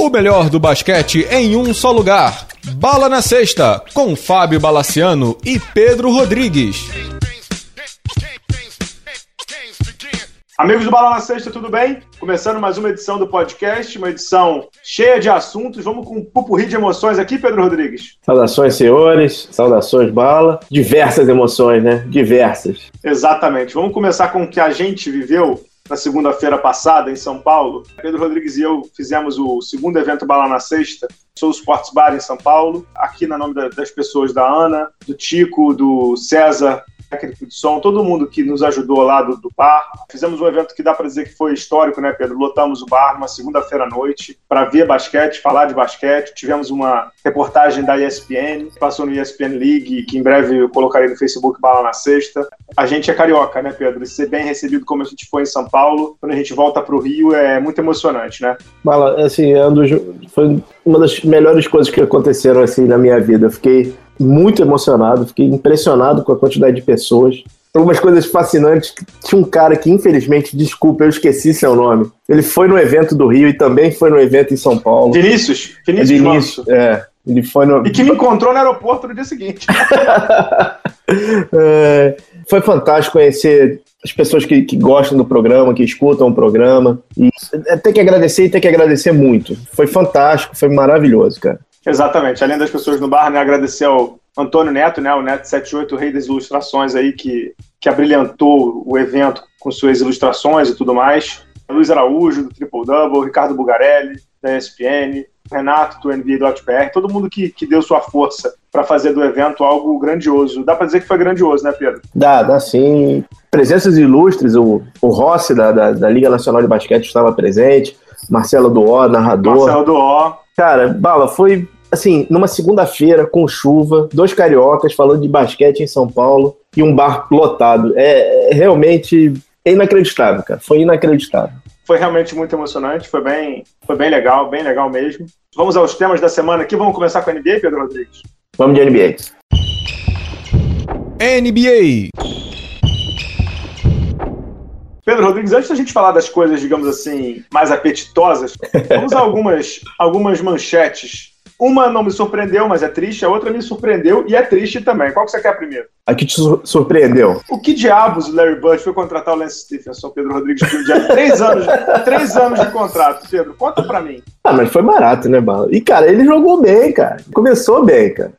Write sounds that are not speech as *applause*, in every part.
O melhor do basquete em um só lugar. Bala na Sexta, com Fábio Balaciano e Pedro Rodrigues. Amigos do Bala na Sexta, tudo bem? Começando mais uma edição do podcast, uma edição cheia de assuntos. Vamos com um pupurri de emoções aqui, Pedro Rodrigues. Saudações, senhores. Saudações, Bala. Diversas emoções, né? Diversas. Exatamente. Vamos começar com o que a gente viveu na segunda-feira passada em São Paulo. Pedro Rodrigues e eu fizemos o segundo evento Bala na Sexta, Sou Sports Bar em São Paulo, aqui na nome das pessoas da Ana, do Tico, do César, técnico de som, todo mundo que nos ajudou lá do, do bar. Fizemos um evento que dá para dizer que foi histórico, né, Pedro? Lotamos o bar numa segunda-feira à noite para ver basquete, falar de basquete. Tivemos uma reportagem da ESPN, passou no ESPN League, que em breve eu colocarei no Facebook Bala na Sexta. A gente é carioca, né, Pedro? E ser bem recebido como a gente foi em São Paulo, quando a gente volta para o Rio, é muito emocionante, né? Bala, assim, é um dos, foi uma das melhores coisas que aconteceram assim na minha vida. Eu fiquei muito emocionado, fiquei impressionado com a quantidade de pessoas. Algumas coisas fascinantes. Tinha um cara que, infelizmente, desculpa, eu esqueci seu nome. Ele foi no evento do Rio e também foi no evento em São Paulo. Vinícius? Vinícius, é Vinícius é. Ele foi no... E que me encontrou no aeroporto no dia seguinte. *laughs* é, foi fantástico conhecer as pessoas que, que, gostam do programa, que escutam o programa. E é, tem que agradecer e tem que agradecer muito. Foi fantástico, foi maravilhoso, cara. Exatamente. Além das pessoas no bar, né, agradecer ao Antônio Neto, né, o Neto 78, o rei das ilustrações aí, que, que abrilhantou o evento com suas ilustrações e tudo mais. Luiz Araújo, do Triple Double, Ricardo Bugarelli, da ESPN, Renato, do NBA.br, todo mundo que, que deu sua força para fazer do evento algo grandioso. Dá para dizer que foi grandioso, né, Pedro? Dá, dá sim. Presenças ilustres, o, o Rossi, da, da, da Liga Nacional de Basquete, estava presente, Marcelo Duó, narrador. Marcelo Duó. Cara, Bala, foi assim, numa segunda-feira com chuva, dois cariocas falando de basquete em São Paulo e um bar lotado. É, é realmente inacreditável, cara. Foi inacreditável. Foi realmente muito emocionante, foi bem, foi bem legal, bem legal mesmo. Vamos aos temas da semana aqui. Vamos começar com a NBA, Pedro Rodrigues? Vamos de NBA. NBA. Pedro Rodrigues, antes da gente falar das coisas, digamos assim, mais apetitosas, *laughs* vamos a algumas, algumas manchetes. Uma não me surpreendeu, mas é triste, a outra me surpreendeu e é triste também. Qual que você quer primeiro? A que te surpreendeu? O que diabos o Larry Bird foi contratar o Lance Stephenson, Pedro Rodrigues, por dia? três, anos, três anos de contrato, Pedro. Conta pra mim. Ah, mas foi barato, né, Bala? E, cara, ele jogou bem, cara. Começou bem, cara.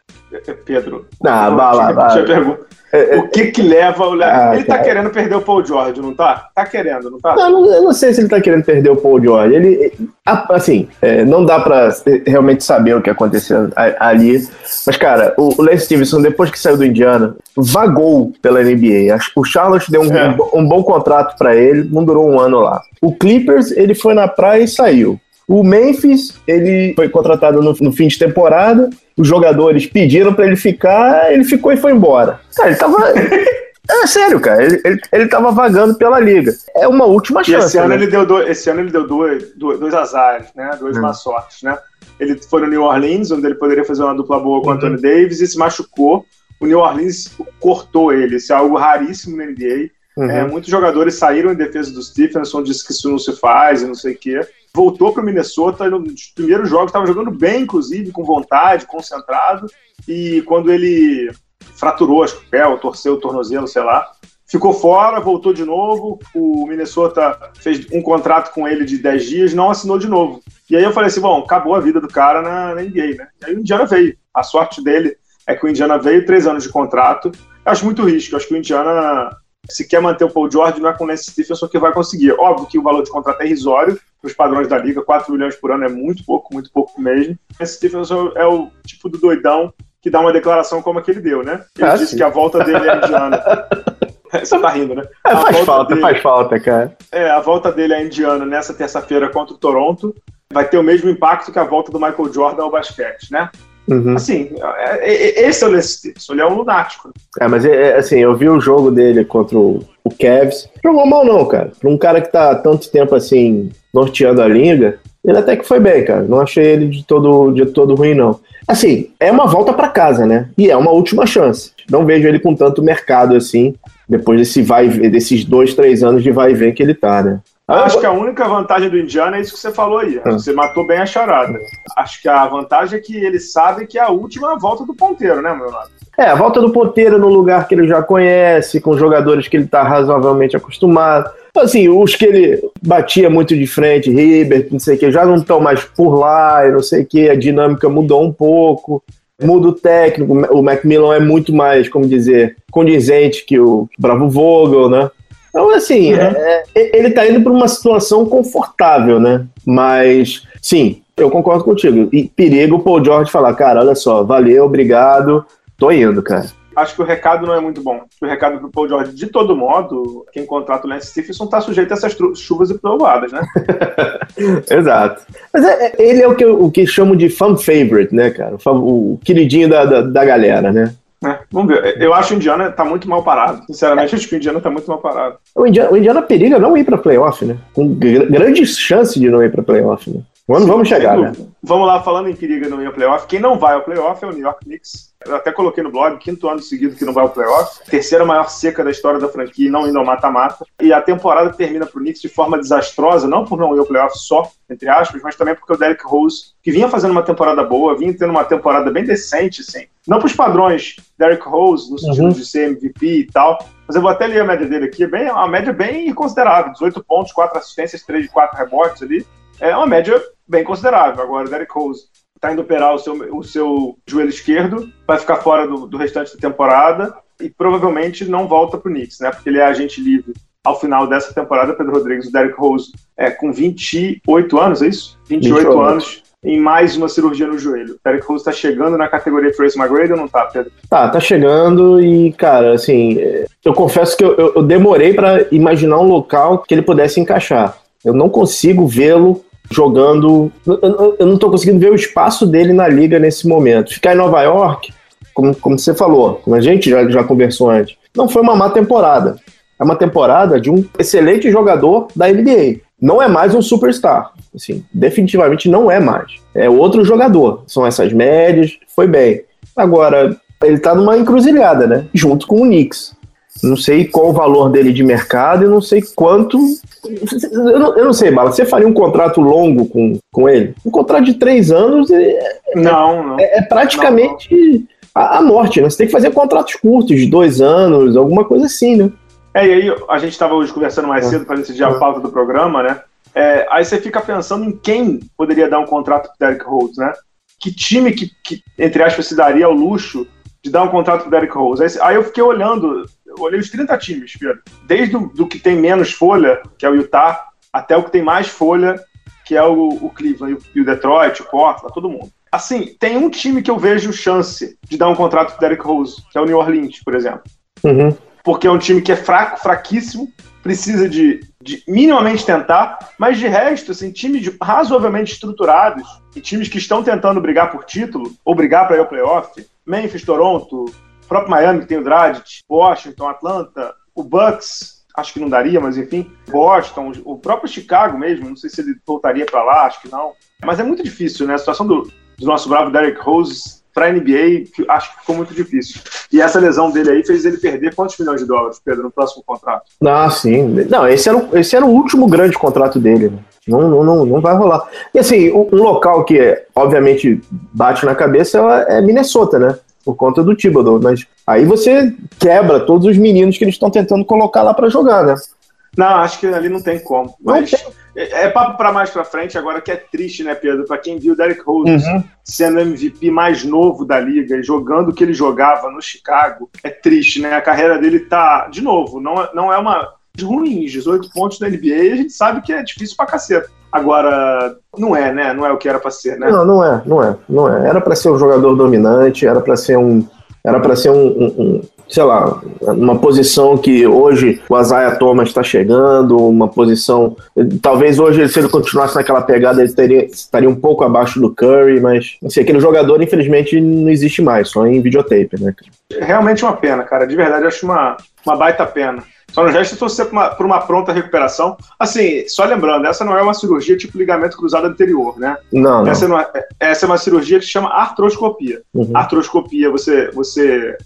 Pedro. Não, Bala, Bala. É, é, o que que leva o? Ah, ele tá cara. querendo perder o Paul George, não tá? Tá querendo, não tá? Não, eu não sei se ele tá querendo perder o Paul George. Ele, assim, é, não dá pra realmente saber o que aconteceu ali. Mas, cara, o Lance Stevenson, depois que saiu do Indiana, vagou pela NBA. O Charlotte deu um, é. um, um bom contrato para ele, não durou um ano lá. O Clippers, ele foi na praia e saiu. O Memphis, ele foi contratado no, no fim de temporada, os jogadores pediram para ele ficar, ele ficou e foi embora. Cara, ele tava. *laughs* É sério, cara. Ele, ele, ele tava vagando pela liga. É uma última chance. E esse ano, né? ele deu dois, esse ano ele deu dois, dois, dois azares, né? Duas hum. má sortes, né? Ele foi no New Orleans, onde ele poderia fazer uma dupla boa com o uhum. Anthony Davis e se machucou. O New Orleans cortou ele. Isso é algo raríssimo na NBA. Uhum. É, muitos jogadores saíram em defesa do Stephenson, disse que isso não se faz e não sei o quê voltou para o Minnesota nos primeiros jogos, estava jogando bem, inclusive, com vontade, concentrado, e quando ele fraturou acho, o pé, ou torceu o tornozelo, sei lá, ficou fora, voltou de novo, o Minnesota fez um contrato com ele de 10 dias, não assinou de novo. E aí eu falei assim, bom, acabou a vida do cara na, na NBA, né? E aí o Indiana veio. A sorte dele é que o Indiana veio, três anos de contrato. Eu acho muito risco, eu acho que o Indiana se quer manter o Paul George, não é com o Lance Stephenson que vai conseguir. Óbvio que o valor de contrato é irrisório, os padrões da liga, 4 milhões por ano é muito pouco, muito pouco mesmo. Lance Stephenson é o tipo do doidão que dá uma declaração como a que ele deu, né? Ele ah, disse sim. que a volta dele é indiana. *laughs* Você tá rindo, né? É, faz falta, dele, faz falta, cara. É, a volta dele é indiana nessa terça-feira contra o Toronto vai ter o mesmo impacto que a volta do Michael Jordan ao basquete, né? Uhum. Assim, é, é, esse é o Lance Stephenson, ele é um lunático. É, mas é, assim, eu vi o jogo dele contra o, o Cavs. Jogou mal não, cara. Pra um cara que tá há tanto tempo assim, norteando a liga, ele até que foi bem, cara. Não achei ele de todo, de todo ruim, não. Assim, é uma volta para casa, né? E é uma última chance. Não vejo ele com tanto mercado assim, depois desse vai, desses dois, três anos de vai e vem que ele tá, né? Acho que a única vantagem do Indiana é isso que você falou aí. Acho que você matou bem a charada. Acho que a vantagem é que eles sabem que é a última volta do ponteiro, né, meu lado? É, a volta do ponteiro no lugar que ele já conhece, com jogadores que ele está razoavelmente acostumado. Assim, os que ele batia muito de frente, Ribert, não sei o que, já não estão mais por lá, e não sei o que, a dinâmica mudou um pouco. Muda o técnico, o Macmillan é muito mais, como dizer, condizente que o Bravo Vogel, né? Então, assim, uhum. é, é ele tá indo para uma situação confortável, né? Mas, sim, eu concordo contigo. E perigo o Paul George falar, cara, olha só, valeu, obrigado, tô indo, cara. Acho que o recado não é muito bom. O recado pro Paul George, de todo modo, quem contrata o Lance Stephenson tá sujeito a essas chuvas e trovoadas, né? *laughs* Exato. Mas é, é, ele é o que, o que chamam de fan favorite, né, cara? O, o queridinho da, da, da galera, né? É, vamos ver. Eu acho que o Indiana tá muito mal parado. Sinceramente, acho que o Indiana tá muito mal parado. O Indiana, o Indiana periga não ir pra playoff, né? Com grandes chances de não ir pra playoff, né? Quando vamos chegar, né? Vamos lá, falando em periga não ir ao playoff. Quem não vai ao playoff é o New York Knicks. Eu até coloquei no blog, quinto ano seguido que não vai ao playoff. Terceira maior seca da história da franquia, não indo ao mata-mata. E a temporada termina pro Knicks de forma desastrosa, não por não ir ao playoff só, entre aspas, mas também porque o Derrick Rose, que vinha fazendo uma temporada boa, vinha tendo uma temporada bem decente, assim. Não pros padrões Derrick Rose, no sentido uhum. de ser MVP e tal, mas eu vou até ler a média dele aqui, é bem, uma média bem considerável. 18 pontos, 4 assistências, 3 de 4 rebotes ali. É uma média bem considerável. Agora, o Derrick Rose está indo operar o seu, o seu joelho esquerdo, vai ficar fora do, do restante da temporada e provavelmente não volta para o Knicks, né? Porque ele é agente livre ao final dessa temporada. Pedro Rodrigues, o Derrick Rose, é, com 28 anos, é isso? 28, 28 anos. Em mais uma cirurgia no joelho. O Derrick Rose está chegando na categoria Trace McGrady ou não tá, Pedro? Tá, tá chegando e, cara, assim, eu confesso que eu, eu, eu demorei para imaginar um local que ele pudesse encaixar. Eu não consigo vê-lo jogando. Eu, não estou conseguindo ver o espaço dele na liga nesse momento. Ficar em Nova York, como, como você falou, como a gente já, já conversou antes, não foi uma má temporada. É uma temporada de um excelente jogador da NBA. Não é mais um superstar. Assim, definitivamente não é mais. É outro jogador. São essas médias, foi bem. Agora, ele está numa encruzilhada, né? Junto com o Knicks. Não sei qual o valor dele de mercado e não sei quanto. Eu não, eu não sei, Bala. Você faria um contrato longo com, com ele? Um contrato de três anos é, não, não. é, é praticamente não, a, a, morte, né? Você tem que fazer contratos curtos, de dois anos, alguma coisa assim, né? É, e aí a gente estava hoje conversando mais cedo para decidir a pauta do programa, né? É, aí você fica pensando em quem poderia dar um contrato para Derek Rose, né? Que time que, que, entre aspas, se daria ao luxo de dar um contrato para Derek Rose? Aí, aí eu fiquei olhando eu olhei os 30 times, Pedro. Desde o do que tem menos folha, que é o Utah, até o que tem mais folha, que é o, o Cleveland e o Detroit, o Portland, todo mundo. Assim, tem um time que eu vejo chance de dar um contrato pro Derek Rose, que é o New Orleans, por exemplo. Uhum. Porque é um time que é fraco, fraquíssimo, precisa de, de minimamente tentar, mas de resto, assim, times razoavelmente estruturados e times que estão tentando brigar por título ou brigar para ir ao playoff, Memphis, Toronto, próprio Miami, tem o Dragic, Washington, Atlanta, o Bucks, acho que não daria, mas enfim, Boston, o próprio Chicago mesmo, não sei se ele voltaria para lá, acho que não. Mas é muito difícil, né? A situação do, do nosso bravo Derek Rose para NBA, acho que ficou muito difícil. E essa lesão dele aí fez ele perder quantos milhões de dólares, Pedro, no próximo contrato? Ah, sim. Não, esse era, o, esse era o último grande contrato dele. Né? Não, não, não, não vai rolar. E assim, um, um local que, obviamente, bate na cabeça é Minnesota, né? Por conta do Thibodeau, mas aí você quebra todos os meninos que eles estão tentando colocar lá para jogar, né? Não, acho que ali não tem como. Mas tem. É, é papo para mais para frente agora que é triste, né, Pedro? Para quem viu o Derek Rose uhum. sendo MVP mais novo da liga e jogando o que ele jogava no Chicago, é triste, né? A carreira dele tá, de novo, não, é, não é uma ruim, 18 pontos na NBA, e a gente sabe que é difícil pra caceta. Agora, não é, né? Não é o que era para ser, né? Não, não é, não é, não é. Era para ser um jogador dominante, era para ser um, era para ser um, um, um, sei lá, uma posição que hoje o Isaiah Thomas está chegando, uma posição, talvez hoje se ele continuasse naquela pegada ele teria, estaria um pouco abaixo do Curry, mas assim, aquele jogador infelizmente não existe mais, só em videotape, né? Realmente uma pena, cara. De verdade, acho uma, uma baita pena. Só não resta torcer por uma, por uma pronta recuperação. Assim, só lembrando, essa não é uma cirurgia tipo ligamento cruzado anterior, né? Não. Essa, não. É, essa é uma cirurgia que se chama artroscopia. Uhum. Artroscopia, você, você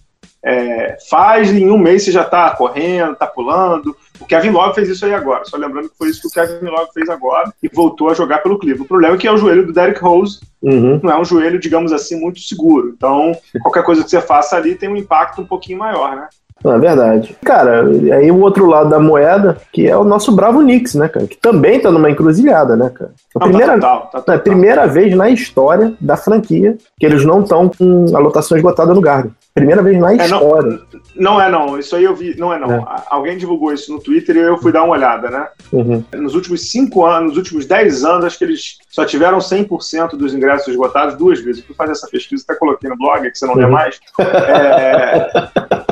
é, faz em um mês você já está correndo, está pulando. O Kevin Love fez isso aí agora. Só lembrando que foi isso que o Kevin Love fez agora e voltou a jogar pelo Cleveland. O problema é que é o joelho do Derrick Rose, uhum. não é um joelho, digamos assim, muito seguro. Então, *laughs* qualquer coisa que você faça ali tem um impacto um pouquinho maior, né? É verdade. Cara, aí o outro lado da moeda, que é o nosso bravo Knicks, né, cara? Que também tá numa encruzilhada, né, cara? A primeira, tá total, tá total. É a primeira vez na história da franquia que eles não estão com a lotação esgotada no Garden. Primeira vez na é, história. Não, não, é não, isso aí eu vi, não é não. É. Alguém divulgou isso no Twitter e eu fui dar uma olhada, né? Uhum. Nos últimos cinco anos, nos últimos dez anos, acho que eles só tiveram 100% dos ingressos esgotados duas vezes. Eu fui fazer essa pesquisa, até coloquei no blog, que você não uhum. lê mais. É,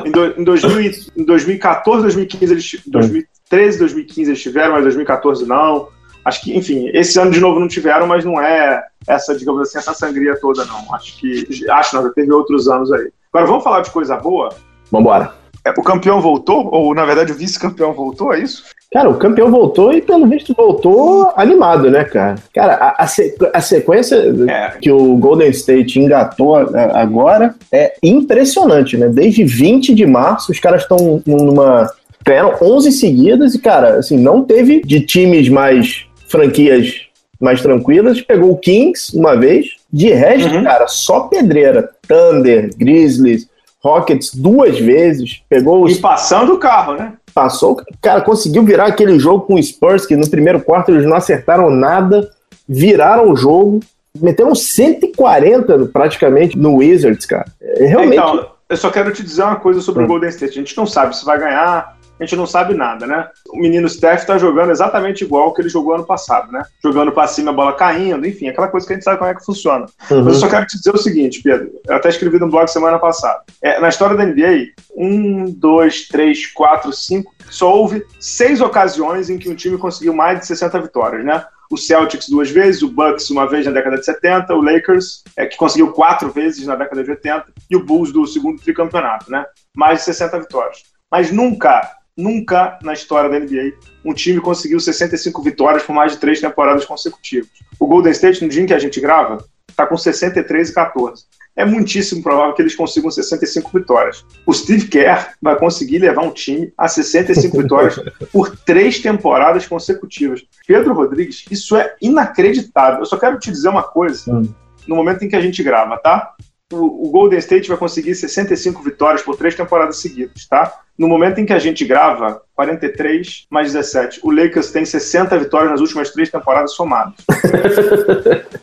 em, do, em, 2000, em 2014, 2015, eles, 2013, 2015 eles tiveram, mas 2014 não. Acho que, enfim, esse ano de novo não tiveram, mas não é essa, digamos assim, essa sangria toda, não. Acho que, acho não, teve outros anos aí. Agora vamos falar de coisa boa? Vambora. É, o campeão voltou? Ou, na verdade, o vice-campeão voltou, é isso? Cara, o campeão voltou e, pelo visto, voltou animado, né, cara? Cara, a, a, a sequência é. que o Golden State engatou agora é impressionante, né? Desde 20 de março, os caras estão numa. Ganharam 11 seguidas e, cara, assim, não teve de times mais franquias mais tranquilas. Pegou o Kings uma vez. De resto, uhum. cara, só pedreira. Thunder, Grizzlies, Rockets duas vezes. Pegou os... E passando o carro, né? Passou, cara, conseguiu virar aquele jogo com o Spurs, que no primeiro quarto eles não acertaram nada, viraram o jogo, meteram 140 praticamente no Wizards, cara. É, realmente. Então, eu só quero te dizer uma coisa sobre hum. o Golden State. A gente não sabe se vai ganhar, a gente não sabe nada, né? O menino Steph tá jogando exatamente igual que ele jogou ano passado, né? Jogando para cima, a bola caindo, enfim, aquela coisa que a gente sabe como é que funciona. Uhum. Mas eu só quero te dizer o seguinte, Pedro, eu até escrevi no blog semana passada. É, na história da NBA, um, dois, três, quatro, cinco, só houve seis ocasiões em que um time conseguiu mais de 60 vitórias, né? o Celtics duas vezes, o Bucks uma vez na década de 70, o Lakers, é, que conseguiu quatro vezes na década de 80, e o Bulls do segundo tricampeonato, né? Mais de 60 vitórias. Mas nunca Nunca na história da NBA um time conseguiu 65 vitórias por mais de três temporadas consecutivas. O Golden State, no dia em que a gente grava, está com 63 e 14. É muitíssimo provável que eles consigam 65 vitórias. O Steve Kerr vai conseguir levar um time a 65 vitórias por três temporadas consecutivas. Pedro Rodrigues, isso é inacreditável. Eu só quero te dizer uma coisa. Hum. No momento em que a gente grava, tá? o, Golden State vai conseguir 65 vitórias por três temporadas seguidas, tá? No momento em que a gente grava, 43 mais 17. O Lakers tem 60 vitórias nas últimas três temporadas somadas. *laughs*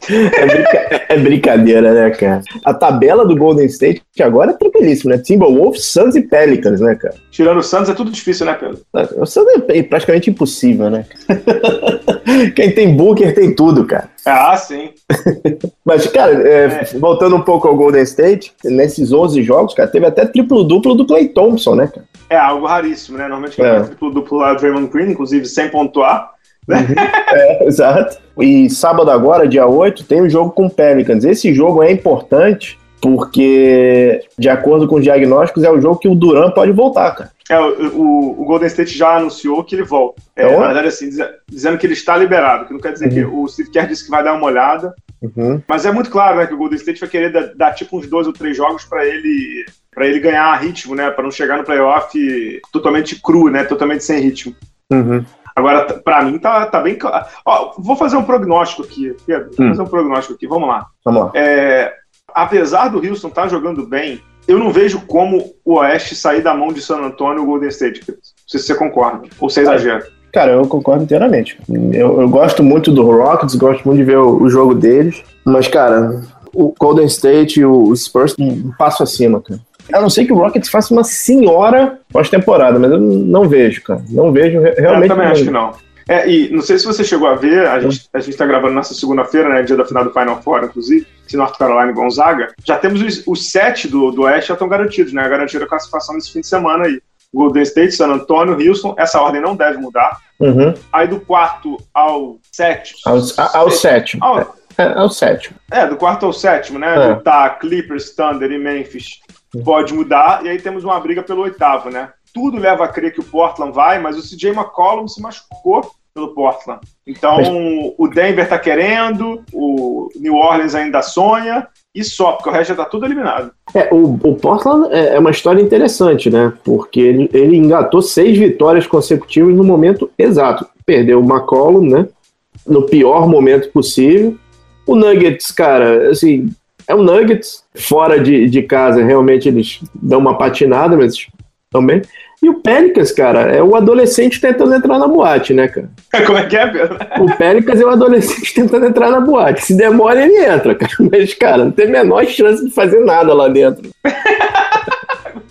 é, brinca... é, brincadeira, né, cara? A tabela do Golden State, que agora é tranquilíssimo, né? Timberwolves, Suns e Pelicans, né, cara? Tirando o Suns é tudo difícil, né, Pedro? O Suns é praticamente impossível, né? *laughs* Quem tem Booker tem tudo, cara. Ah, sim. *laughs* Mas, cara, é, é. voltando um pouco ao Golden State, nesses 11 jogos, cara, teve até triplo-duplo do Clay Thompson, né, cara? É algo raríssimo, né? Normalmente é. triplo-duplo lá do Draymond Green, inclusive sem pontuar. Né? Uhum. *laughs* É, exato. E sábado agora, dia 8, tem o um jogo com o Pelicans. Esse jogo é importante porque, de acordo com os diagnósticos, é o jogo que o Duran pode voltar, cara. É, o, o, Golden State já anunciou que ele volta. É, então, na verdade, assim, dizendo que ele está liberado, que não quer dizer uhum. que o Steve Kerr disse que vai dar uma olhada. Uhum. Mas é muito claro, né, que o Golden State vai querer dar, dar tipo uns dois ou três jogos para ele para ele ganhar ritmo, né, para não chegar no playoff totalmente cru, né, totalmente sem ritmo. Uhum. Agora, para mim, tá, tá bem claro. Ó, vou fazer um prognóstico aqui, Pedro. Vou hum. fazer um prognóstico aqui. Vamos lá. Vamos lá. É, apesar do Houston estar tá jogando bem, eu não vejo como o Oeste sair da mão de San Antonio ou Golden State. Não sei se você concorda ou se exagera. Cara, eu concordo inteiramente. Eu, eu, gosto muito do Rockets, gosto muito de ver o, o, jogo deles, mas, cara, o Golden State e o Spurs um passo acima, cara. A não ser que o Rockets faça uma senhora pós-temporada, mas eu não vejo, cara. Não vejo realmente. Eu também acho que não. É, e não sei se você chegou a ver, a gente, a gente tá gravando nessa segunda-feira, né, dia da final do Final Four, inclusive, de North Carolina e Gonzaga. Já temos os, os sete do, do Oeste já estão garantidos, né? Garantiram a classificação nesse fim de semana aí. Golden State, San Antonio, Houston, essa ordem não deve mudar. Uhum. Aí do quarto ao sétimo. Ao, ao sétimo. Ao, é, ao sétimo. É, do quarto ao sétimo, né? É. Tá Clippers, Thunder e Memphis pode mudar. E aí temos uma briga pelo oitavo, né? Tudo leva a crer que o Portland vai, mas o CJ McCollum se machucou pelo Portland. Então, Mas... o Denver está querendo, o New Orleans ainda sonha, e só, porque o resto já tá tudo eliminado. É, o, o Portland é, é uma história interessante, né? Porque ele, ele engatou seis vitórias consecutivas no momento exato. Perdeu o McCollum, né? No pior momento possível. O Nuggets, cara, assim, é o Nuggets. Fora de, de casa, realmente eles dão uma patinada, mas também. E o Pelicans, cara, é o adolescente tentando entrar na boate, né, cara? *laughs* Como é que é, Pedro? O Pelicans é o adolescente tentando entrar na boate. Se demora, ele entra, cara. Mas, cara, não tem a menor chance de fazer nada lá dentro. *laughs*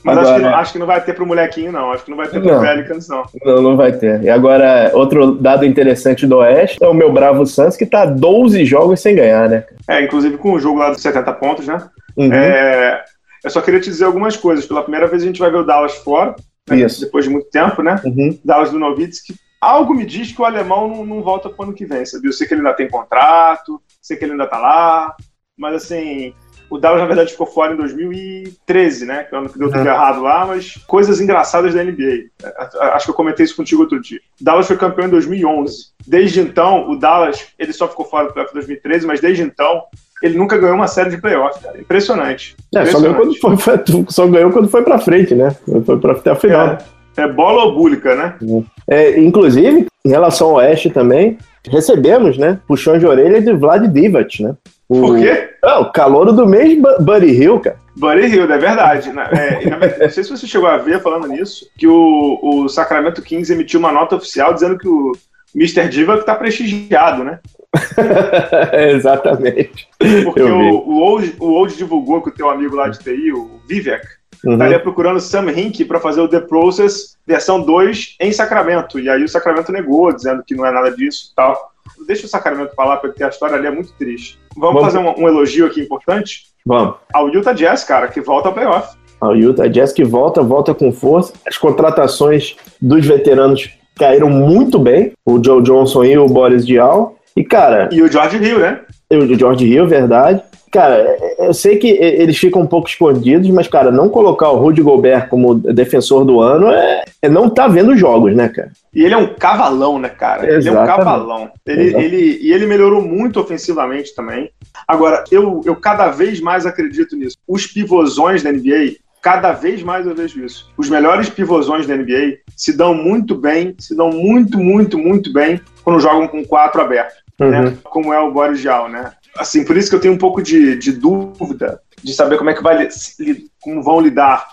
Mas agora, acho, que não, acho, que não, vai ter pro molequinho, não. Acho que não vai ter pro não, Pelicans, não. Não, não vai ter. E agora, outro dado interessante do Oeste é o meu bravo Suns, que tá 12 jogos sem ganhar, né? É, inclusive com o jogo lá dos 70 pontos, né? Uhum. É, eu só queria te dizer algumas coisas. Pela primeira vez a gente vai ver o Dallas fora né? depois de muito tempo, né? Uhum. Dallas do Novitsky. Algo me diz que o alemão não, não volta para o ano que vem, sabe? Eu sei que ele ainda tem contrato, sei que ele ainda tá lá, mas assim, o Dallas, na verdade, ficou fora em 2013, né? Que é o ano que deu tudo uhum. errado lá, mas coisas engraçadas da NBA. Acho que eu comentei isso contigo outro dia. Dallas foi campeão em 2011. Desde então, o Dallas, ele só ficou fora do playoff em 2013, mas desde então, ele nunca ganhou uma série de playoffs, cara. Impressionante. É, Impressionante. Só, ganhou quando foi, *laughs* só ganhou quando foi pra frente, né? Foi pra, até a final. É, é bola ou búlica, né? É, inclusive, em relação ao Oeste também, recebemos, né? Puxão de orelha de Vlad Divac, né? O, Por quê? Ah, o calouro do mês, Buddy Hill, cara. Buddy Hill, é verdade. É, não sei se você chegou a ver falando nisso, que o, o Sacramento Kings emitiu uma nota oficial dizendo que o Mr. Diva está prestigiado, né? *laughs* Exatamente. Porque o, o, Old, o Old divulgou que o teu amigo lá de TI, o Vivek, uhum. estaria procurando Sam Hink para fazer o The Process versão 2 em Sacramento. E aí o Sacramento negou, dizendo que não é nada disso e tal. Deixa o Sacramento falar, porque a história ali é muito triste. Vamos, Vamos. fazer um, um, elogio aqui importante? Vamos. Ao Utah Jazz, cara, que volta ao playoff. Ao Utah Jazz que volta, volta com força. As contratações dos veteranos caíram muito bem. O Joe Johnson e o Boris Dial. E, cara. E o George Hill, né? O George Hill, verdade. Cara, eu sei que eles ficam um pouco escondidos, mas, cara, não colocar o Rudy Gobert como defensor do ano é, é não tá vendo jogos, né, cara? E ele é um cavalão, né, cara? Exatamente. Ele é um cavalão. Ele, ele, e ele melhorou muito ofensivamente também. Agora, eu, eu cada vez mais acredito nisso. Os pivôzões da NBA, cada vez mais eu vejo isso. Os melhores pivôzões da NBA se dão muito bem, se dão muito, muito, muito bem quando jogam com quatro abertos. Né? Uhum. Né? Como é o Boris Jal, né? Assim, por isso que eu tenho um pouco de, de dúvida de saber como é que vai como vão lidar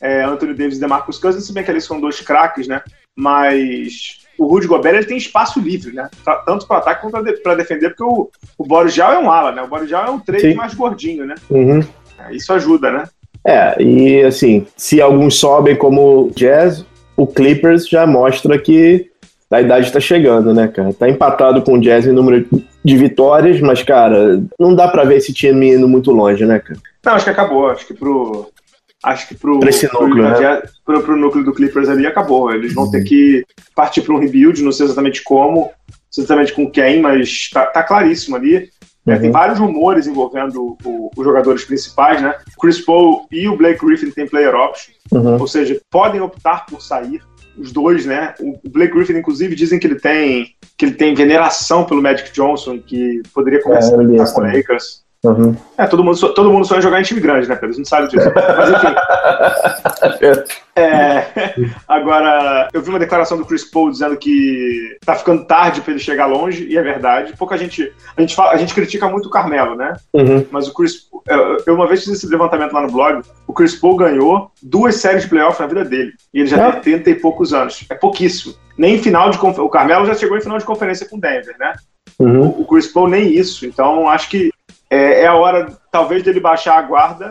é, Anthony Davis e DeMarcus Cousins, se bem que eles são dois craques, né? Mas o Rudy Gobert ele tem espaço livre, né? Tanto para ataque quanto para defender, porque o, o Boris Jal é um ala, né? O Boris Jal é um trade mais gordinho, né? Uhum. É, isso ajuda, né? É, e assim, se alguns sobem como Jazz, o Clippers já mostra que a idade está chegando, né, cara? Tá empatado com o Jazz em número de vitórias, mas, cara, não dá para ver esse time indo muito longe, né, cara? Não, acho que acabou. Acho que pro. Acho que pro, pra esse núcleo, pro, né? pro, pro, núcleo do Clippers ali acabou. Eles vão uhum. ter que partir para um rebuild, não sei exatamente como, não sei exatamente com quem, mas tá, tá claríssimo ali. É, uhum. tem vários rumores envolvendo os jogadores principais, né? Chris Paul e o Blake Griffin têm player option, uhum. ou seja, podem optar por sair os dois, né? O Blake Griffin, inclusive, dizem que ele tem que ele tem veneração pelo Magic Johnson, que poderia começar é, com o Lakers. Uhum. É, todo mundo, todo mundo sonha jogar em time grande, né, Pedro? Eles não sabem disso. Mas enfim. *laughs* é, agora, eu vi uma declaração do Chris Paul dizendo que tá ficando tarde para ele chegar longe, e é verdade. Pouca gente. A gente, fala, a gente critica muito o Carmelo, né? Uhum. Mas o Chris. Eu uma vez fiz esse levantamento lá no blog. O Chris Paul ganhou duas séries de playoff na vida dele. E ele já é. tem 30 e poucos anos. É pouquíssimo. Nem final de. O Carmelo já chegou em final de conferência com o Denver, né? Uhum. O Chris Paul nem isso. Então, acho que é, é a hora, talvez, dele baixar a guarda,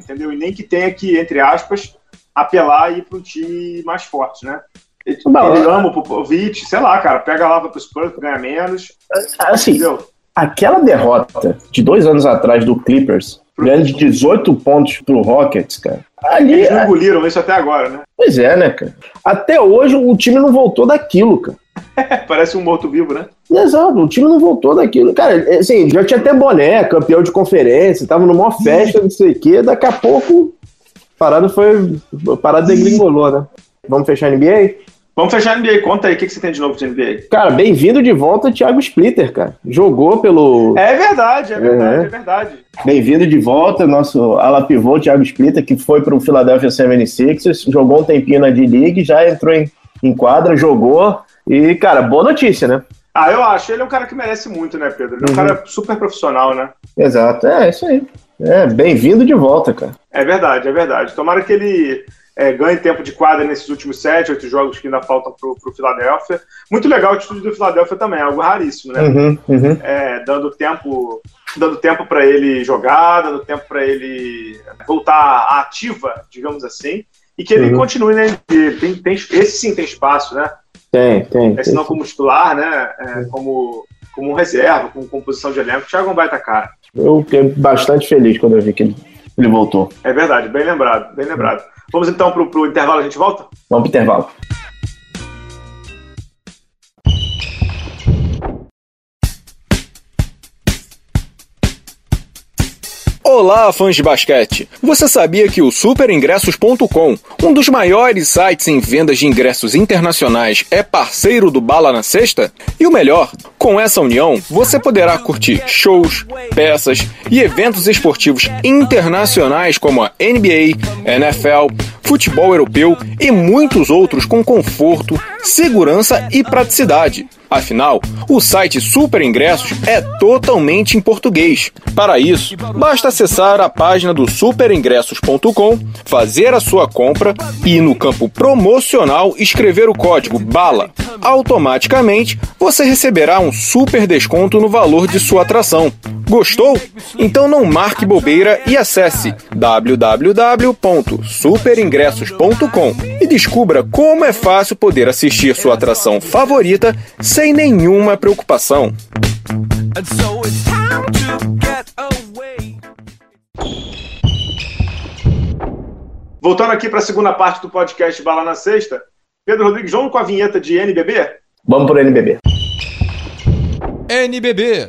entendeu? E nem que tenha que, entre aspas, apelar e ir para um time mais forte, né? Ele, ele ama o Popovich, sei lá, cara, pega lá para o Spurs, ganha menos. Assim, entendeu? aquela derrota de dois anos atrás do Clippers, ganhando de 18 pontos pro Rockets, cara. Ali, Eles não engoliram isso até agora, né? Pois é, né, cara? Até hoje o time não voltou daquilo, cara. *laughs* Parece um morto-vivo, né? Exato, o time não voltou daquilo. Cara, é, assim, já tinha até boné, campeão de conferência, tava numa festa, não sei o quê, daqui a pouco a parada foi. A parada degringolou, né? Vamos fechar a NBA? Vamos fechar a NBA. Conta aí, o que, que você tem de novo de NBA? Cara, bem-vindo de volta, Thiago Splitter, cara. Jogou pelo. É verdade, é verdade, é, é verdade. Bem-vindo de volta, nosso ala pivô, Thiago Splitter, que foi para o Philadelphia 76ers, jogou um tempinho na D-League, já entrou em, em quadra, jogou. E, cara, boa notícia, né? Ah, eu acho. Ele é um cara que merece muito, né, Pedro? Ele é um uhum. cara super profissional, né? Exato, é isso aí. É, bem-vindo de volta, cara. É verdade, é verdade. Tomara que ele é, ganhe tempo de quadra nesses últimos sete, oito jogos que ainda faltam para o Philadelphia. Muito legal a atitude do Philadelphia também, é algo raríssimo, né? Uhum, uhum. É, dando tempo dando tempo para ele jogar, dando tempo para ele voltar à ativa, digamos assim, e que ele uhum. continue NBA. Tem, tem, esse sim tem espaço, né? Tem, tem. É, senão como titular, né? É, como, como reserva, como composição de elenco, o Thiago vai estar cara. Eu fiquei bastante feliz quando eu vi que ele, ele voltou. É verdade, bem lembrado, bem lembrado. Vamos então para o intervalo, a gente volta? Vamos para o intervalo. Olá, fãs de basquete! Você sabia que o superingressos.com, um dos maiores sites em vendas de ingressos internacionais, é parceiro do Bala na Sexta? E o melhor, com essa união, você poderá curtir shows, peças e eventos esportivos internacionais como a NBA, NFL, futebol europeu e muitos outros com conforto, segurança e praticidade. Afinal, o site Super Ingressos é totalmente em português. Para isso, basta acessar a página do superingressos.com, fazer a sua compra e no campo promocional escrever o código BALA. Automaticamente, você receberá um super desconto no valor de sua atração. Gostou? Então não marque bobeira e acesse www.superingressos.com e descubra como é fácil poder assistir sua atração favorita sem nenhuma preocupação. Voltando aqui para a segunda parte do podcast Bala na Sexta, Pedro Rodrigues, vamos com a vinheta de NBB? Vamos para NBB. NBB.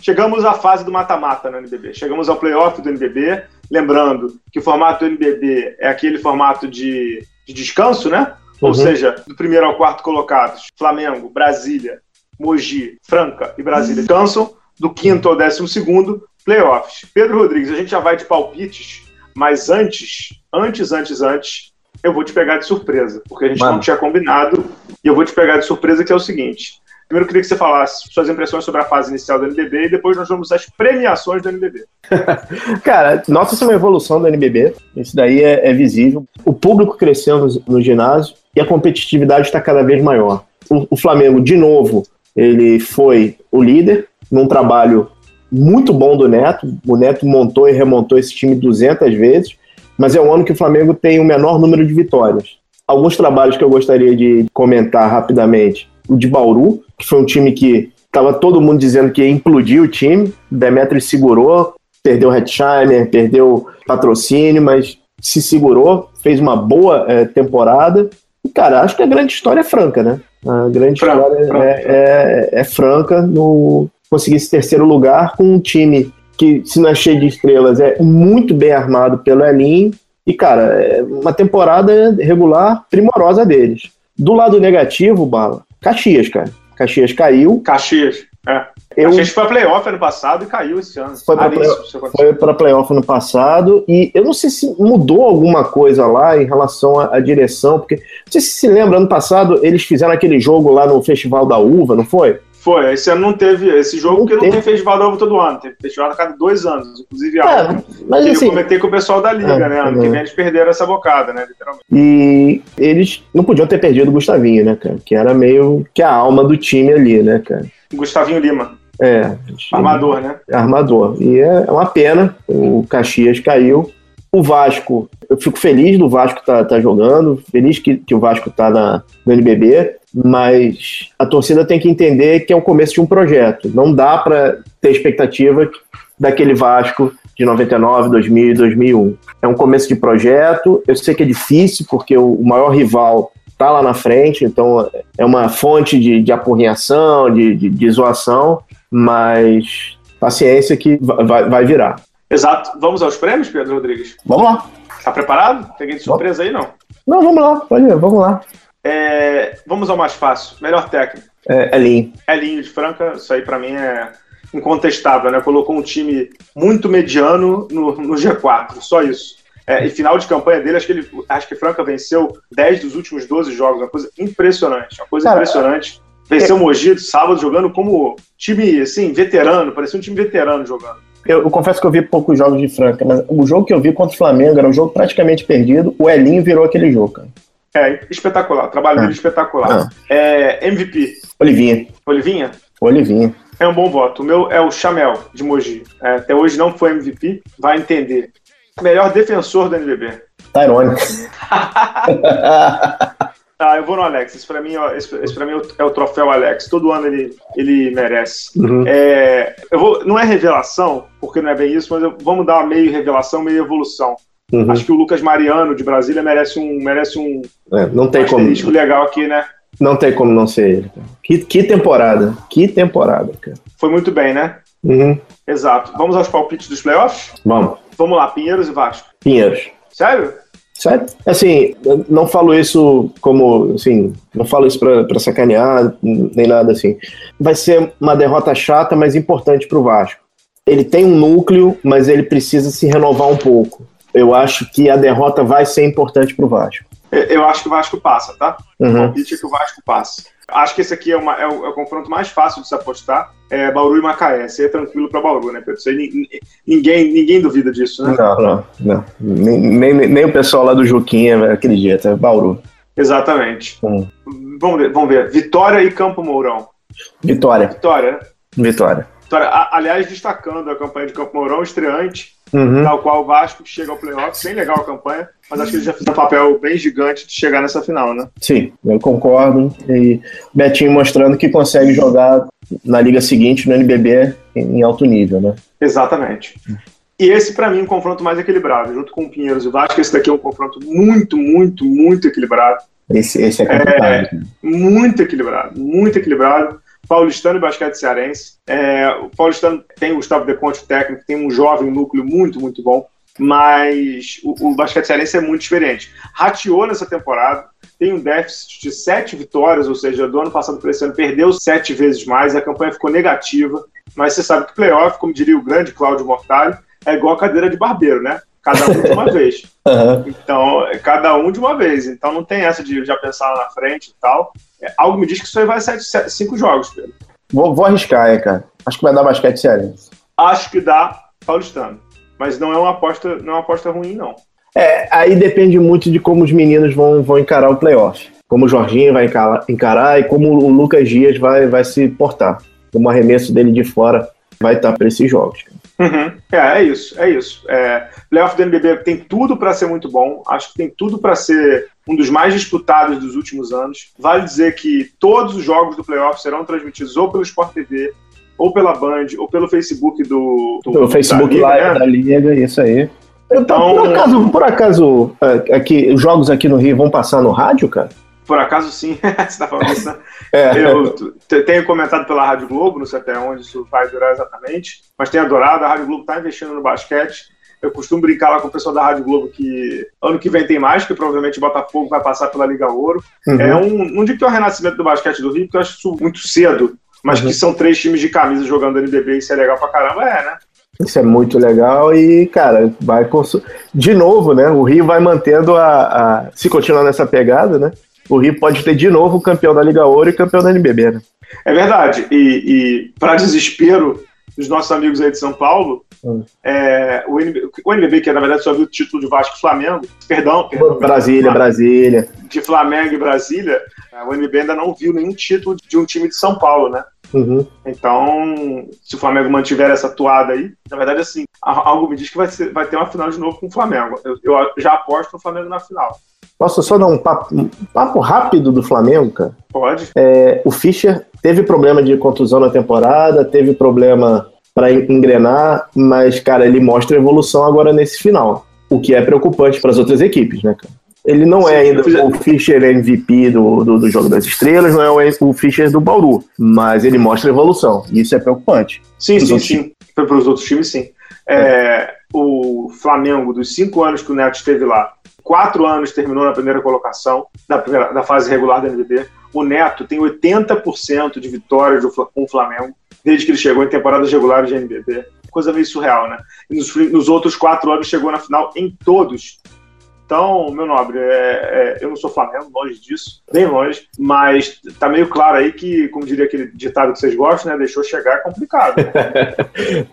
Chegamos à fase do mata-mata no NBB. Chegamos ao playoff do NBB. Lembrando que o formato do NBB é aquele formato de, de descanso, né? Uhum. Ou seja, do primeiro ao quarto colocados, Flamengo, Brasília, Mogi, Franca e Brasília descansam. Do quinto ao décimo segundo, playoffs. Pedro Rodrigues, a gente já vai de palpites, mas antes, antes, antes, antes, eu vou te pegar de surpresa, porque a gente Mano. não tinha combinado, e eu vou te pegar de surpresa, que é o seguinte. Primeiro, eu queria que você falasse suas impressões sobre a fase inicial do NBB e depois nós vamos às premiações do NBB. *laughs* Cara, nota essa é uma evolução do NBB. Isso daí é, é visível. O público cresceu no, no, ginásio e a competitividade está cada vez maior. O, o Flamengo, de novo, ele foi o líder num trabalho muito bom do Neto. O Neto montou e remontou esse time 200 vezes, mas é um ano que o Flamengo tem o menor número de vitórias. Alguns trabalhos que eu gostaria de comentar rapidamente o de Bauru, que foi um time que estava todo mundo dizendo que ia implodir o time. O Demetri segurou, perdeu o Hetzheimer, perdeu patrocínio, mas se segurou, fez uma boa é, temporada. E, cara, acho que a grande história é franca, né? A grande franca, história franca. É, é, é, franca no conseguir esse terceiro lugar com um time que, se não é cheio de estrelas, é muito bem armado pelo Elinho. E, cara, é uma temporada regular primorosa deles. Do lado negativo, Bala, Caxias, cara. Caxias caiu. Caxias, é. Eu... Caxias foi pra playoff ano passado e caiu esse ano. Foi pra, play... foi pra playoff ano passado e eu não sei se mudou alguma coisa lá em relação à, à direção, porque não sei se se lembra, ano passado eles fizeram aquele jogo lá no Festival da Uva, não foi? Foi, esse ano não teve esse jogo, não porque teve. não tem festival da uva todo ano, tem festival a cada dois anos, inclusive é, a mas, assim, eu comentei com o pessoal da Liga, é, né? Ano é. que vem eles perderam essa bocada, né? Literalmente. E eles não podiam ter perdido o Gustavinho, né, cara? Que era meio que a alma do time ali, né, cara? Gustavinho Lima. É. Armador, né? Armador. E é uma pena, o Caxias caiu. O Vasco, eu fico feliz do Vasco tá, tá jogando, feliz que, que o Vasco tá na, no NBB mas a torcida tem que entender que é o começo de um projeto. Não dá para ter expectativa daquele Vasco de 99, 2000 e 2001. É um começo de projeto. Eu sei que é difícil porque o maior rival está lá na frente, então é uma fonte de, de apurrinhação, de, de, de zoação, mas paciência que vai, vai virar. Exato. Vamos aos prêmios, Pedro Rodrigues? Vamos lá. Tá preparado? Peguei de surpresa aí, não? Não, vamos lá, pode ir, vamos lá. É, vamos ao mais fácil. Melhor técnico. É, Elinho. Elinho de Franca, isso aí para mim é incontestável, né? Colocou um time muito mediano no, no G4, só isso. É, e final de campanha dele, acho que ele, acho que Franca venceu 10 dos últimos 12 jogos, uma coisa impressionante, uma coisa Cara, impressionante. Venceu o é... Mogi sábado jogando como time, assim, veterano, parecia um time veterano jogando. Eu, eu, confesso que eu vi poucos jogos de Franca, mas o jogo que eu vi contra o Flamengo era um jogo praticamente perdido. O Elinho virou aquele jogo, cara. É, espetacular. Trabalho ah. dele espetacular. Ah. É, MVP. Olivinha. Olivinha? Olivinha. É um bom voto. O meu é o Chamel, de Mogi. É, até hoje não foi MVP, vai entender. Melhor defensor do NBB. Tyrone. *laughs* Ah, eu vou no Alex. Esse pra mim, esse, esse pra mim é o troféu Alex. Todo ano ele, ele merece. Uhum. É, eu vou, não é revelação, porque não é bem isso, mas eu, vamos dar uma meio revelação, meio evolução. Uhum. Acho que o Lucas Mariano, de Brasília, merece um, merece um é, não tem como legal aqui, né? Não tem como não ser ele. Que, que temporada. Que temporada, cara. Foi muito bem, né? Uhum. Exato. Vamos aos palpites dos playoffs? Vamos. Vamos lá, Pinheiros e Vasco. Pinheiros. Sério? Certo? Assim, não falo isso como, assim, não falo isso pra, pra sacanear, nem nada assim. Vai ser uma derrota chata, mas importante pro Vasco. Ele tem um núcleo, mas ele precisa se renovar um pouco. Eu acho que a derrota vai ser importante pro Vasco. Eu acho que o Vasco passa, tá? Uhum. O palpite é que o Vasco passa. Acho que esse aqui é, uma, é, o, é, o, confronto mais fácil de se apostar. É Bauru e Macaé. Seria é tranquilo para Bauru, né, Pedro? Aí, ninguém, ninguém duvida disso, né? Não, não. não. Nem, nem, nem o pessoal lá do Juquinha acredita. É Bauru. Exatamente. Hum. Vamos, ver, vamos ver. Vitória e Campo Mourão. Vitória. Vitória? Vitória. Vitória. aliás, destacando a campanha de Campo Mourão, estreante, uhum. tal qual o Vasco chega ao playoff. Bem legal a campanha mas acho que ele já fez um papel bem gigante de chegar nessa final, né? Sim, eu concordo. E Betinho mostrando que consegue jogar na liga seguinte, no NBB, em alto nível, né? Exatamente. E esse, para mim, é um confronto mais equilibrado, junto com o Pinheiros e o Vasco. Esse daqui é um confronto muito, muito, muito equilibrado. Esse, esse é complicado. É, muito equilibrado, muito equilibrado. Paulistano e basquete cearense. É, o Paulistano tem o Gustavo Deconte, técnico, tem um jovem núcleo muito, muito bom mas o, o basquete cearense é muito experiente. Rateou nessa temporada, tem um déficit de sete vitórias, ou seja, do ano passado para esse ano perdeu sete vezes mais, a campanha ficou negativa, mas você sabe que playoff, como diria o grande Cláudio Mortari, é igual a cadeira de barbeiro, né? Cada um de uma *laughs* vez. Uhum. Então, cada um de uma vez. Então não tem essa de já pensar lá na frente e tal. É, algo me diz que isso aí vai ser cinco jogos, Pedro. Vou, vou arriscar, hein, cara. Acho que vai dar basquete cearense. Acho que dá paulistano mas não é uma aposta, não é uma aposta ruim, não. É, aí depende muito de como os meninos vão, vão encarar o playoff. Como o Jorginho vai encarar, encarar e como o Lucas Dias vai, vai se portar. Como arremesso dele de fora vai estar para esses jogos. Uhum. É, é isso, é isso. É, playoff do NBB tem tudo para ser muito bom. Acho que tem tudo para ser um dos mais disputados dos últimos anos. Vale dizer que todos os jogos do playoff serão transmitidos ou pelo Sport TV ou pela Band, ou pelo Facebook do. do pelo Facebook da Live né? da Liga, isso aí. Então, por acaso, por acaso é, aqui, os jogos aqui no Rio vão passar no rádio, cara? Por acaso sim, *laughs* você está falando isso, né? *laughs* é. Eu tenho comentado pela Rádio Globo, não sei até onde isso vai durar exatamente, mas tenho adorado, a Rádio Globo está investindo no basquete. Eu costumo brincar lá com o pessoal da Rádio Globo que ano que vem tem mais, que provavelmente o Botafogo vai passar pela Liga Ouro. Uhum. É um, não digo que é um renascimento do basquete do Rio, porque eu acho isso muito cedo mas uhum. que são três times de camisa jogando NBB, isso é legal pra caramba, é, né? Isso é muito legal e, cara, vai de novo, né? O Rio vai mantendo a, a, Se continuar nessa pegada, né? O Rio pode ter de novo o campeão da Liga Ouro e campeão da NBB, né? É verdade. E, e para desespero dos nossos amigos aí de São Paulo, hum. é, o, NBB, o, NBB, que na verdade só viu o título de Vasco e Flamengo, perdão, perdão Brasília, Brasília. De Flamengo e Brasília, o NB ainda não viu nenhum título de um time de São Paulo, né? Uhum. Então, se o Flamengo mantiver essa toada aí, na verdade, assim, algo me diz que vai, ser, vai ter uma final de novo com o Flamengo. Eu, eu já aposto no Flamengo na final. Posso só dar um papo, um papo rápido do Flamengo, cara? Pode. É, o Fischer teve problema de contusão na temporada, teve problema para engrenar, mas, cara, ele mostra evolução agora nesse final. O que é preocupante para as outras equipes, né, cara? Ele não é ainda o Fischer MVP do, do, do, Jogo das Estrelas, não é o Fischer do Bauru, mas ele mostra evolução, e isso é preocupante. Sim, sim, sim. Para os outros times, sim. É, o Flamengo, dos cinco anos que o Neto esteve lá, quatro anos terminou na primeira colocação da, primeira, da fase regular da NBB. O Neto tem 80% de vitórias com o Flamengo desde que ele chegou em temporadas regulares de NBB. Coisa meio surreal, né? E nos, nos outros quatro anos chegou na final em todos então, meu nobre, é, é, eu não sou Flamengo, longe disso, bem longe, mas tá meio claro aí que, como diria aquele ditado que vocês gostam, né? Deixou chegar é complicado. *laughs*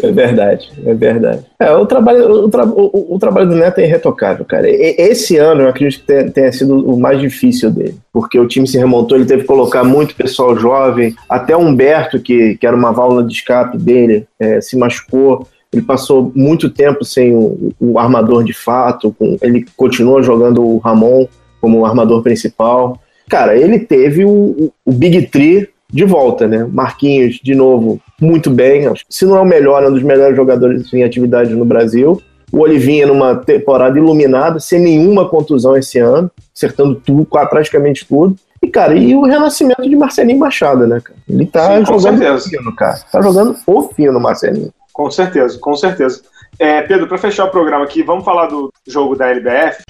é verdade, é verdade. É, o, trabalho, o, tra o, o, trabalho do Neto é irretocável, cara. E, esse ano eu acredito que tenha, tenha sido o mais difícil dele, porque o time se remontou, ele teve que colocar muito pessoal jovem, até Humberto, que, que era uma válvula de escape dele, é, se machucou. Ele passou muito tempo sem o, o armador de fato, com, ele continua jogando o Ramon como o armador principal. Cara, ele teve o, o Big Tree de volta, né? Marquinhos, de novo, muito bem. Se não é o melhor, é um dos melhores jogadores em atividade no Brasil. O Olivinha numa temporada iluminada, sem nenhuma contusão esse ano, acertando tudo, praticamente tudo. E, cara, e o renascimento de Marcelinho Machado, né, cara? Ele tá Sim, jogando o fino, cara. Tá jogando o fino, Marcelinho. Com certeza, com certeza. É, Pedro, para fechar o programa aqui, vamos falar do jogo da LBF?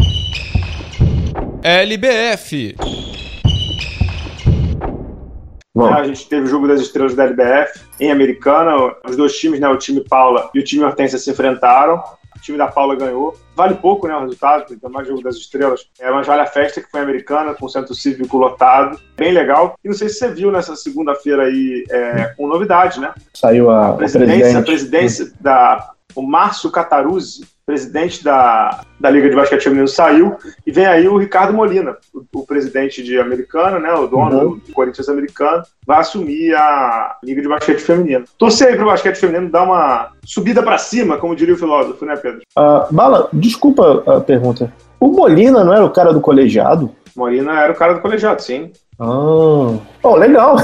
LBF. Bom. A gente teve o jogo das estrelas da LBF em Americana. Os dois times, né, o time Paula e o time Hortência, se enfrentaram. O time da Paula ganhou. Vale pouco, né, o resultado, tem mais jogo das estrelas. É, mas vale a festa que foi americana, com o centro cívico lotado. Bem legal. E não sei se você viu nessa segunda-feira aí é, com novidade, né? Saiu a, a presidência, a presidência da o Márcio Cataruzzi, presidente da, da Liga de Basquete Feminino, saiu, e vem aí o Ricardo Molina, o, o presidente de Americana, né, o dono uhum. do Corinthians americano, vai assumir a Liga de Basquete Feminino. Torcer aí para o basquete feminino dar uma subida para cima, como diria o filósofo, né, Pedro? Uh, Bala, desculpa a pergunta. O Molina não era o cara do colegiado? Molina era o cara do colegiado, sim. Ah, oh, legal.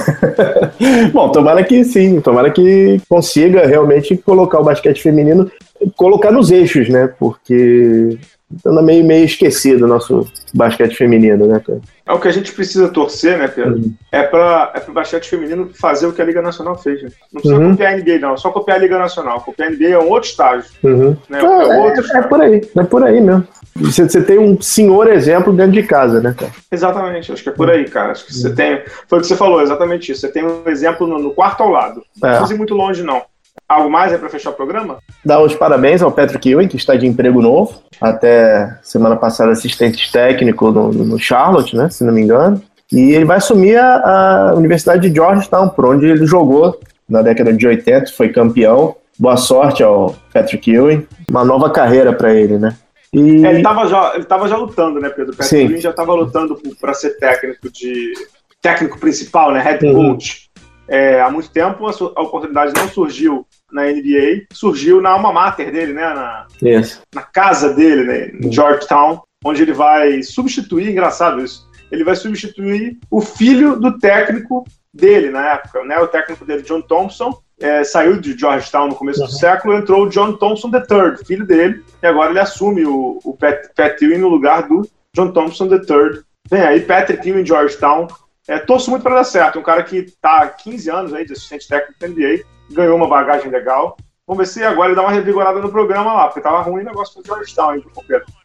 *laughs* Bom, tomara que sim, tomara que consiga realmente colocar o basquete feminino, colocar nos eixos, né? Porque anda meio, meio esquecido o nosso basquete feminino, né, cara? É o que a gente precisa torcer, né, Pedro? Uhum. É para é o basquete feminino fazer o que a Liga Nacional fez. Né? Não precisa uhum. copiar a NBA, não. É só copiar a Liga Nacional. Copiar a NBA é um outro estágio. Uhum. Né? Ah, é, outro é, é, por aí. É por aí mesmo. Você, você, tem um senhor exemplo dentro de casa, né, cara? Exatamente, acho que é por aí, cara. Acho que você uhum. tem. Foi o que você falou, exatamente isso. Você tem um exemplo no, no quarto ao lado. Não é. precisa ir muito longe, não. Algo mais aí para fechar o programa? Dar os parabéns ao Patrick Ewing, que está de emprego novo. Até semana passada, assistente técnico no, no Charlotte, né? Se não me engano. E ele vai assumir a, a Universidade de Georgetown, por onde ele jogou na década de 80, foi campeão. Boa sorte ao Patrick Ewing. Uma nova carreira para ele, né? E... É, ele estava já, ele tava já lutando, né, Pedro? O Patrick Ewing já estava lutando para ser técnico de técnico principal, né, head coach. Uhum. É, há muito tempo a, a, oportunidade não surgiu na NBA, surgiu na alma mater dele, né? Na, yes. na casa dele, né, em Georgetown, onde ele vai substituir, engraçado isso, ele vai substituir o filho do técnico dele na época, né? O técnico dele, John Thompson, é, saiu de Georgetown no começo uhum. do século, entrou o John Thompson III, filho dele, e agora ele assume o, o Pat, Pat Ewing no lugar do John Thompson III. Vem aí, Patrick Ewing em Georgetown, é, torço muito para dar certo. Um cara que está há 15 anos aí de assistente técnico da NBA, ganhou uma bagagem legal. Vamos ver se agora ele dá uma revigorada no programa lá, porque tava ruim o negócio do Georgetown, hein,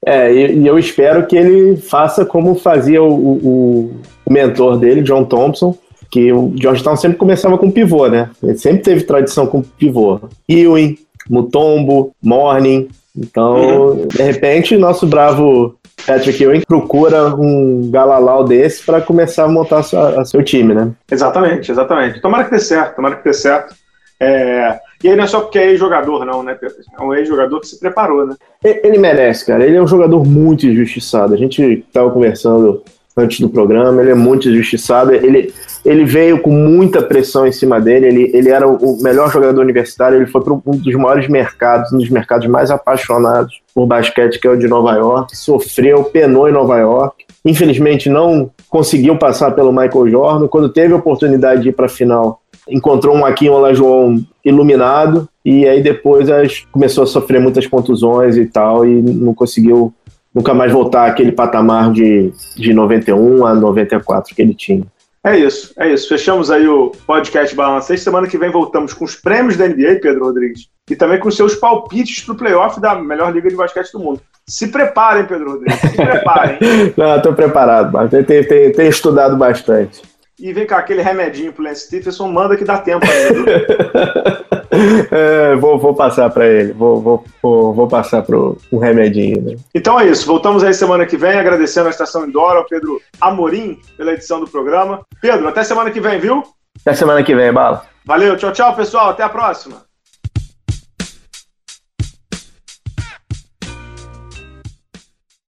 É, e, e, eu espero que ele faça como fazia o, o, o, mentor dele, John Thompson, que o Georgetown sempre começava com pivô, né? Ele sempre teve tradição com pivô. Ewing, Mutombo, Morning. Então, uhum. de repente, nosso bravo Patrick Ewing procura um galalau desse para começar a montar a, sua, a seu time, né? Exatamente, exatamente. Tomara que dê certo, tomara que dê certo. É... E aí não é só porque é ex-jogador, não, né? É um ex-jogador que se preparou, né? Ele merece, cara. Ele é um jogador muito injustiçado. A gente estava conversando antes do programa, ele é muito injustiçado. Ele, ele veio com muita pressão em cima dele. Ele, ele era o melhor jogador universitário. Ele foi para um dos maiores mercados, um dos mercados mais apaixonados por basquete, que é o de Nova York. Sofreu, penou em Nova York. Infelizmente, não conseguiu passar pelo Michael Jordan. Quando teve a oportunidade de ir para a final, encontrou um Aquim Olajuwon iluminado. E aí depois começou a sofrer muitas contusões e tal, e não conseguiu nunca mais voltar àquele patamar de, de 91 a 94 que ele tinha. É isso, é isso. Fechamos aí o podcast Balancei. Semana que vem voltamos com os prêmios da NBA, Pedro Rodrigues, e também com seus palpites para o playoff da melhor liga de basquete do mundo. Se preparem, Pedro Rodrigues, se preparem. *laughs* Não, tô preparado, mas tenho, tenho, tenho estudado bastante. E vem cá, aquele remedinho pro Lance Stephenson, manda que dá tempo ainda. *laughs* é, vou, vou passar para ele, vou, vou, vou, vou passar pro um remedinho. Né? Então é isso, voltamos aí semana que vem, agradecendo a Estação Indoor, ao Pedro Amorim pela edição do programa. Pedro, até semana que vem, viu? Até semana que vem, Bala. Valeu, tchau, tchau, pessoal, até a próxima.